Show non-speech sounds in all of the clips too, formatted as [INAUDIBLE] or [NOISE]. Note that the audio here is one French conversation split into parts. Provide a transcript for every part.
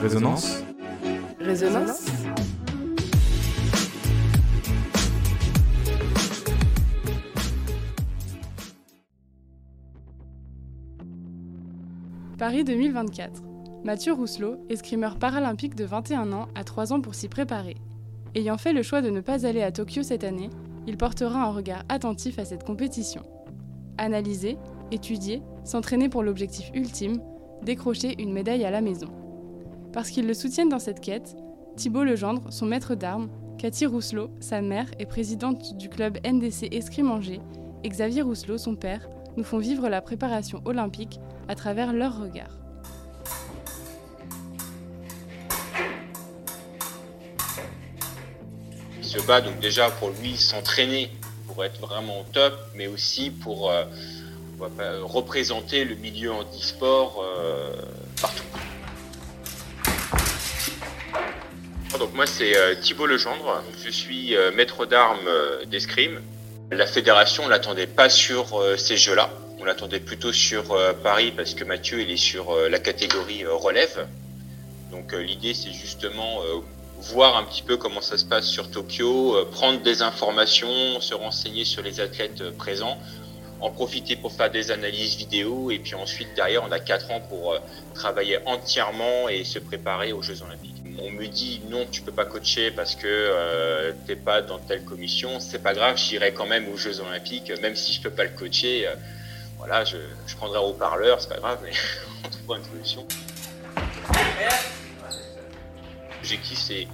Résonance. Résonance. Paris 2024. Mathieu Rousselot, escrimeur paralympique de 21 ans, a 3 ans pour s'y préparer. Ayant fait le choix de ne pas aller à Tokyo cette année, il portera un regard attentif à cette compétition. Analyser, étudier, s'entraîner pour l'objectif ultime, décrocher une médaille à la maison. Parce qu'ils le soutiennent dans cette quête, Thibault Legendre, son maître d'armes, Cathy Rousselot, sa mère et présidente du club NDC Escrime Angers, et Xavier Rousselot, son père, nous font vivre la préparation olympique à travers leur regard. Il se bat donc déjà pour lui s'entraîner pour être vraiment top, mais aussi pour euh, représenter le milieu handisport euh, partout. Donc moi c'est euh, Thibault Legendre, je suis euh, maître d'armes d'escrime. La fédération ne l'attendait pas sur ces jeux-là, on l'attendait plutôt sur Paris parce que Mathieu il est sur la catégorie relève. Donc l'idée c'est justement voir un petit peu comment ça se passe sur Tokyo, prendre des informations, se renseigner sur les athlètes présents en profiter pour faire des analyses vidéo et puis ensuite derrière on a quatre ans pour euh, travailler entièrement et se préparer aux Jeux Olympiques. On me dit non tu peux pas coacher parce que euh, t'es pas dans telle commission, c'est pas grave, j'irai quand même aux Jeux Olympiques même si je peux pas le coacher. Euh, voilà, je, je prendrai un haut-parleur, c'est pas grave, mais [LAUGHS] on trouvera une solution. L'objectif c'est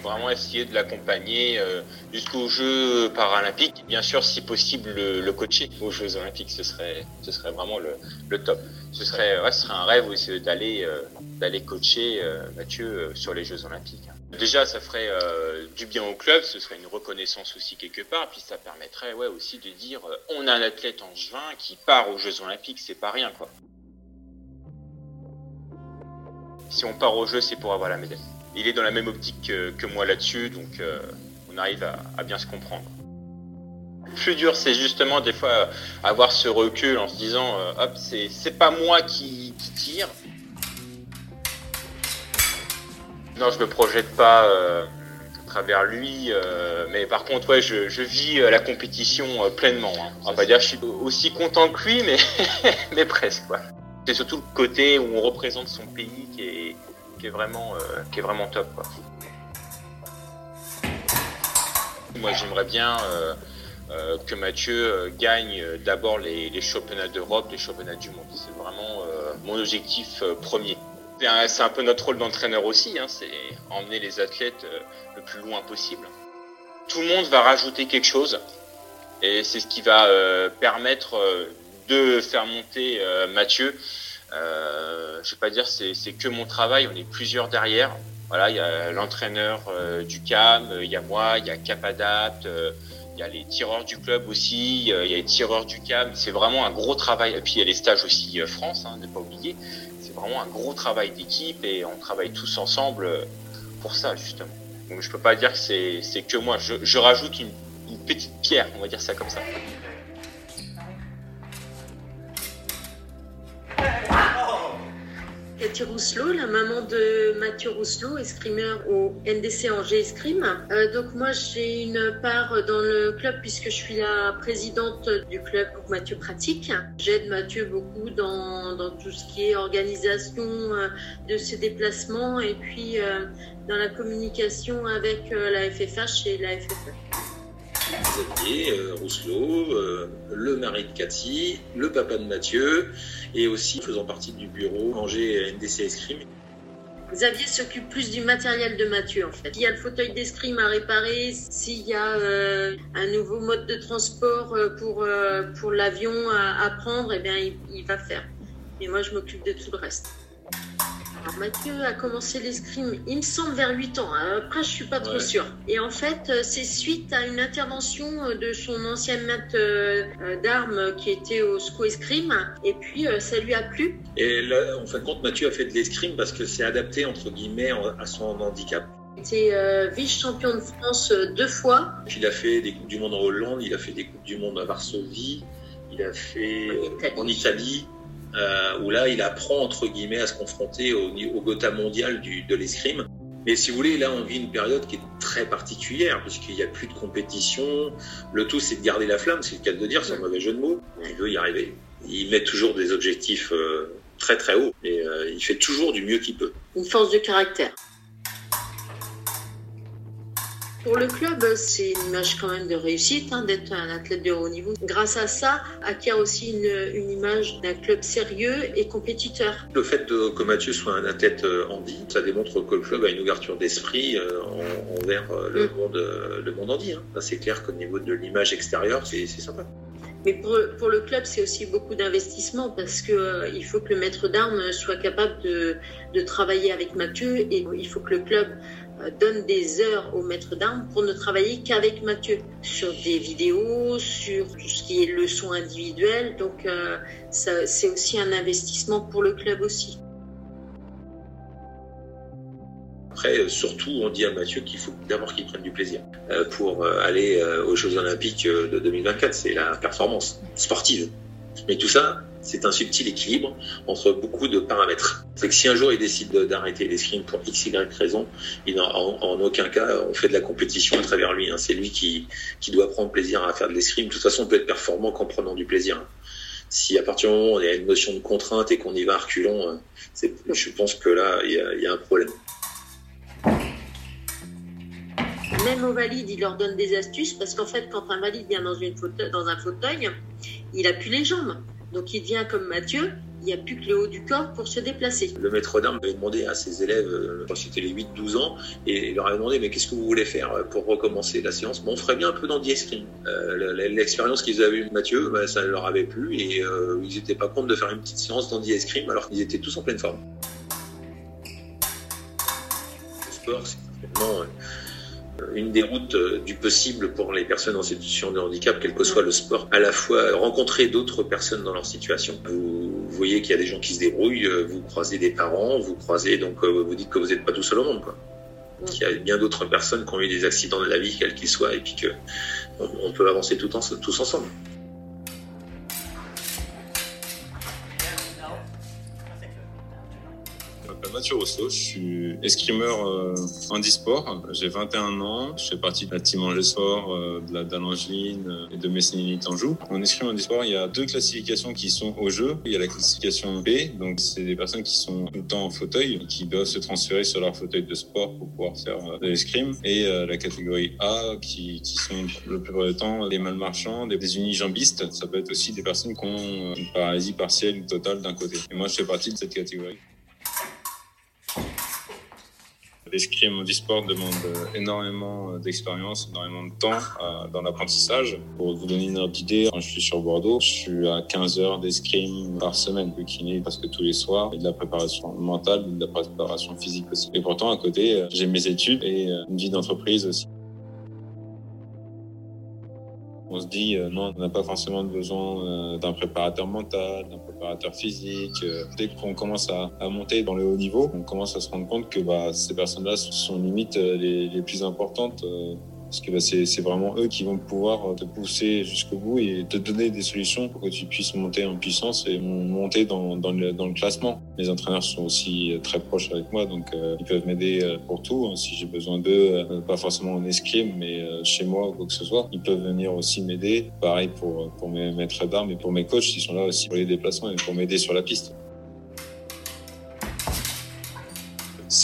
vraiment essayer de l'accompagner euh, jusqu'aux Jeux paralympiques. Bien sûr, si possible, le, coacher aux Jeux olympiques, ce serait, ce serait vraiment le, top. Ce serait, ce serait un rêve aussi d'aller, euh, d'aller coacher euh, Mathieu sur les Jeux olympiques. Déjà, ça ferait du bien au club, ce serait une reconnaissance aussi quelque part, puis ça permettrait ouais, aussi de dire on a un athlète en juin qui part aux Jeux olympiques, c'est pas rien quoi. Si on part aux Jeux, c'est pour avoir la médaille il est dans la même optique que, moi là-dessus, donc euh, on arrive à, bien se comprendre. Le plus dur, c'est justement des fois avoir ce recul en se disant, euh, hop, c'est pas moi qui, tire. Non, je me projette pas euh, à travers lui, mais par contre, ouais, je, vis la compétition pleinement. Hein. On va dire je suis aussi content que lui, mais, [LAUGHS] mais presque. C'est surtout le côté où on représente son pays qui est, qui est vraiment, euh, qui est vraiment top. Moi, j'aimerais bien euh, euh, que Mathieu gagne d'abord les, championnats d'Europe, les championnats du monde. C'est vraiment mon objectif premier. C'est un, peu notre rôle d'entraîneur aussi, hein, c'est emmener les athlètes le plus loin possible. Tout le monde va rajouter quelque chose et c'est ce qui va permettre de faire monter Mathieu euh, je vais pas dire c'est c'est que mon travail, on est plusieurs derrière. Voilà, il y a l'entraîneur euh, du CAM, il y a moi, il y a Capadapt, euh, il y a les tireurs du club aussi, il y a les tireurs du CAM. C'est vraiment un gros travail. Et puis il y a les stages aussi France, hein, ne pas oublier. C'est vraiment un gros travail d'équipe et on travaille tous ensemble pour ça justement. Donc je peux pas dire que c'est c'est que moi. Je, je rajoute une, une petite pierre, on va dire ça comme ça. Cathy Rousselot, la maman de Mathieu Rousselot, escrimeur au NDC Angers Escrime. Euh, donc moi j'ai une part dans le club puisque je suis la présidente du club pour Mathieu pratique. J'aide Mathieu beaucoup dans, tout ce qui est organisation euh, de ses déplacements et puis euh, dans la communication avec la FFH et la FFE. Xavier euh, Rousselot, euh, le mari de Cathy, le papa de Mathieu, et aussi faisant partie du bureau Angers NDC Escrime. Xavier s'occupe plus du matériel de Mathieu en fait. S'il y a le fauteuil d'escrime à réparer, s'il y a euh, un nouveau mode de transport pour, pour l'avion à, prendre, eh bien il, il va faire. Et moi je m'occupe de tout le reste. Mathieu a commencé l'escrime, il me semble, vers 8 ans. Hein. Après, je suis pas trop sûre. Et en fait, euh, c'est suite à une intervention euh, de son ancien maître euh, d'armes qui était au SCO Escrime. Et puis, ça lui a plu. Et là, en fin de compte, Mathieu a fait de l'escrime parce que c'est adapté, entre guillemets, à son handicap. Il était vice-champion de France deux fois. Il a fait des Coupes du Monde en Hollande, il a fait des Coupes du Monde à Varsovie, il a fait en Italie euh, où là, il apprend entre guillemets à se confronter au, au Gotha mondial du, de l'escrime. Mais si vous voulez, là, on vit une période qui est très particulière, puisqu'il n'y a plus de compétition. Le tout, c'est de garder la flamme, c'est le cas de dire, c'est un mauvais jeu de mots. Il veut y arriver. Il met toujours des objectifs euh, très très hauts, et euh, il fait toujours du mieux qu'il peut. Une force de caractère. Pour le club, c'est une image quand même de réussite hein, d'être un athlète de haut niveau. Grâce à ça, acquiert aussi une, une image d'un club sérieux et compétiteur. Le fait de, que Mathieu soit un athlète euh, handi, ça démontre que le club a une ouverture d'esprit euh, en- envers euh, le, Mm. monde, euh, le monde handi. Hein. C'est clair qu'au niveau de l'image extérieure, c'est sympa. Mais pour, pour le club, c'est aussi beaucoup d'investissement parce que euh, il faut que le maître d'armes soit capable de, de travailler avec Mathieu et il faut que le club euh, donne des heures au maître d'armes pour ne travailler qu'avec Mathieu sur des vidéos, sur tout ce qui est leçons individuelles. Donc euh, c'est aussi un investissement pour le club aussi. Après, euh, surtout, on dit à Mathieu qu'il faut d'abord qu'il prenne du plaisir euh, pour euh, aller euh, aux Jeux Olympiques euh, de 2024. C'est la performance sportive. Mais tout ça, c'est un subtil équilibre entre beaucoup de paramètres. C'est que si un jour il décide de- d'arrêter l'escrime pour x, y raison, il en, en- aucun cas on fait de la compétition à travers lui. hein. C'est lui qui, qui doit prendre plaisir à faire de l'escrime. De toute façon, on peut être performant qu'en prenant du plaisir. hein. Si à partir du moment où il y a une notion de contrainte et qu'on y va à reculons, c'est- je pense que là, il y a- un problème. Même aux valides, il leur donne des astuces parce qu'en fait, quand un valide vient dans, une dans un fauteuil, il a plus les jambes. Donc il devient comme Mathieu, il n'y a plus que le haut du corps pour se déplacer. Le maître d'armes avait demandé à ses élèves, euh, quand c'était les 8-12 ans, et il leur avait demandé mais qu'est-ce que vous voulez faire pour recommencer la séance? Bon, on ferait bien un peu d'anti-escrime. Euh, L'expérience qu'ils avaient eue Mathieu, bah, ça leur avait plu et euh, ils n'étaient pas contre de faire une petite séance d'anti-escrime alors qu'ils étaient tous en pleine forme. Le sport, c'est euh, une des routes euh, du possible pour les personnes en situation de handicap, quel que soit le sport, à la fois rencontrer d'autres personnes dans leur situation. Vous, voyez qu'il y a des gens qui se débrouillent, euh, vous croisez des parents, vous croisez, donc euh, vous dites que vous n'êtes pas tout seul au monde. Quoi. Qu'il y a bien d'autres personnes qui ont eu des accidents de la vie, quels qu'ils soient, et puis que on, on peut avancer tout en- tous ensemble. Mathieu Rousseau, je suis escrimeur euh, handisport. J'ai 21 ans, je fais partie de la team Angers Sport, euh, de la d'Alangeline euh, et de Messinili Tanjou. En escrime handisport, il y a deux classifications qui sont au jeu. Il y a la classification B, donc c'est des personnes qui sont tout le temps en fauteuil, qui doivent se transférer sur leur fauteuil de sport pour pouvoir faire euh, de l'escrime. Et la catégorie A, qui, sont le plus du temps des malmarchants, des, des unijambistes. Ça peut être aussi des personnes qui ont une paralysie partielle ou totale d'un côté. Et moi, je fais partie de cette catégorie. L'escrime du sport demande énormément d'expérience, énormément de temps euh, dans l'apprentissage. Pour vous donner une ordre d'idée, quand je suis sur Bordeaux, je suis à 15 heures d'escrime par semaine, le kiné presque tous les soirs, et de la préparation mentale, de la préparation physique aussi. Et pourtant, à côté, euh, j'ai mes études et euh, une vie d'entreprise aussi. On se dit, euh, non, on n'a pas forcément besoin euh, d'un préparateur mental, d'un préparateur physique. Euh, dès qu'on commence à, monter dans le haut niveau, on commence à se rendre compte que bah, ces personnes-là sont limite les, plus importantes. Euh, parce que bah, c'est vraiment eux qui vont pouvoir te pousser jusqu'au bout et te donner des solutions pour que tu puisses monter en puissance et monter dans, le, classement. Les entraîneurs sont aussi très proches avec moi, donc euh, ils peuvent m'aider pour tout. Hein, si j'ai besoin d'eux, euh, pas forcément en escrime, mais euh, chez moi ou quoi que ce soit, ils peuvent venir aussi m'aider. Pareil pour, pour mes maîtres d'armes et pour mes coachs, ils sont là aussi pour les déplacements et pour m'aider sur la piste.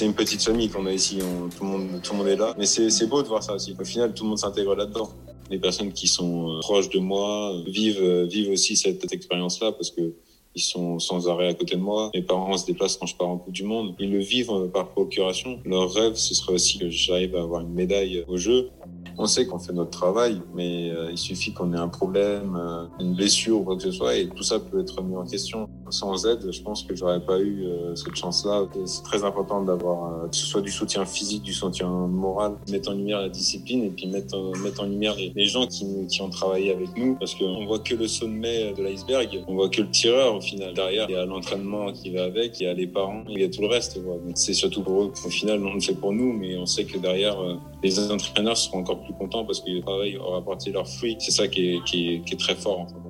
C'est une petite famille qu'on a ici, tout, le monde, est là. Mais c'est beau de voir ça aussi. Au final, tout le monde s'intègre là-dedans. Les personnes qui sont euh, proches de moi vivent, euh, aussi cette, expérience-là parce que ils sont sans arrêt à côté de moi. Mes parents se déplacent quand je pars en Coupe du Monde. Ils le vivent euh, par procuration. Leur rêve, ce serait aussi que j'arrive à avoir une médaille au jeu. On sait qu'on fait notre travail, mais il suffit qu'on ait un problème, une blessure ou quoi que ce soit, et tout ça peut être mis en question. Sans aide, je pense que j'aurais pas eu euh, cette chance-là. C'est très important d'avoir euh, que ce soit du soutien physique, du soutien moral, mettre en lumière la discipline et puis mettre, en, mettre en lumière les, gens qui, qui ont travaillé avec nous, parce qu'on voit que le sommet de l'iceberg, on voit que le tireur au final. Derrière, il y a l'entraînement qui va avec, il y a les parents, il y a tout le reste. C'est surtout pour eux. Au final, on le fait pour nous, mais on sait que derrière, euh, les entraîneurs seront encore plus contents parce que le travail aura apporté leurs fruits. C'est ça qui est, qui, est, qui est très fort en fait.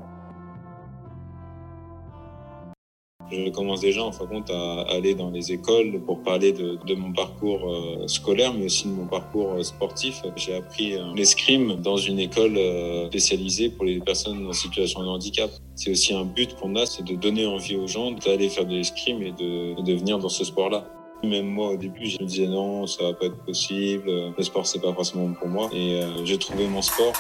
Je commence déjà en fin de compte à aller dans les écoles pour parler de, mon parcours euh, scolaire, mais aussi de mon parcours euh, sportif. J'ai appris euh, l'escrime dans une école spécialisée pour les personnes en situation de handicap. C'est aussi un but qu'on a, c'est de donner envie aux gens d'aller faire de l'escrime et de, de venir dans ce sport-là. Même moi, au début, je me disais non, ça va pas être possible. Le sport, c'est pas forcément pour moi. Et j'ai trouvé mon sport.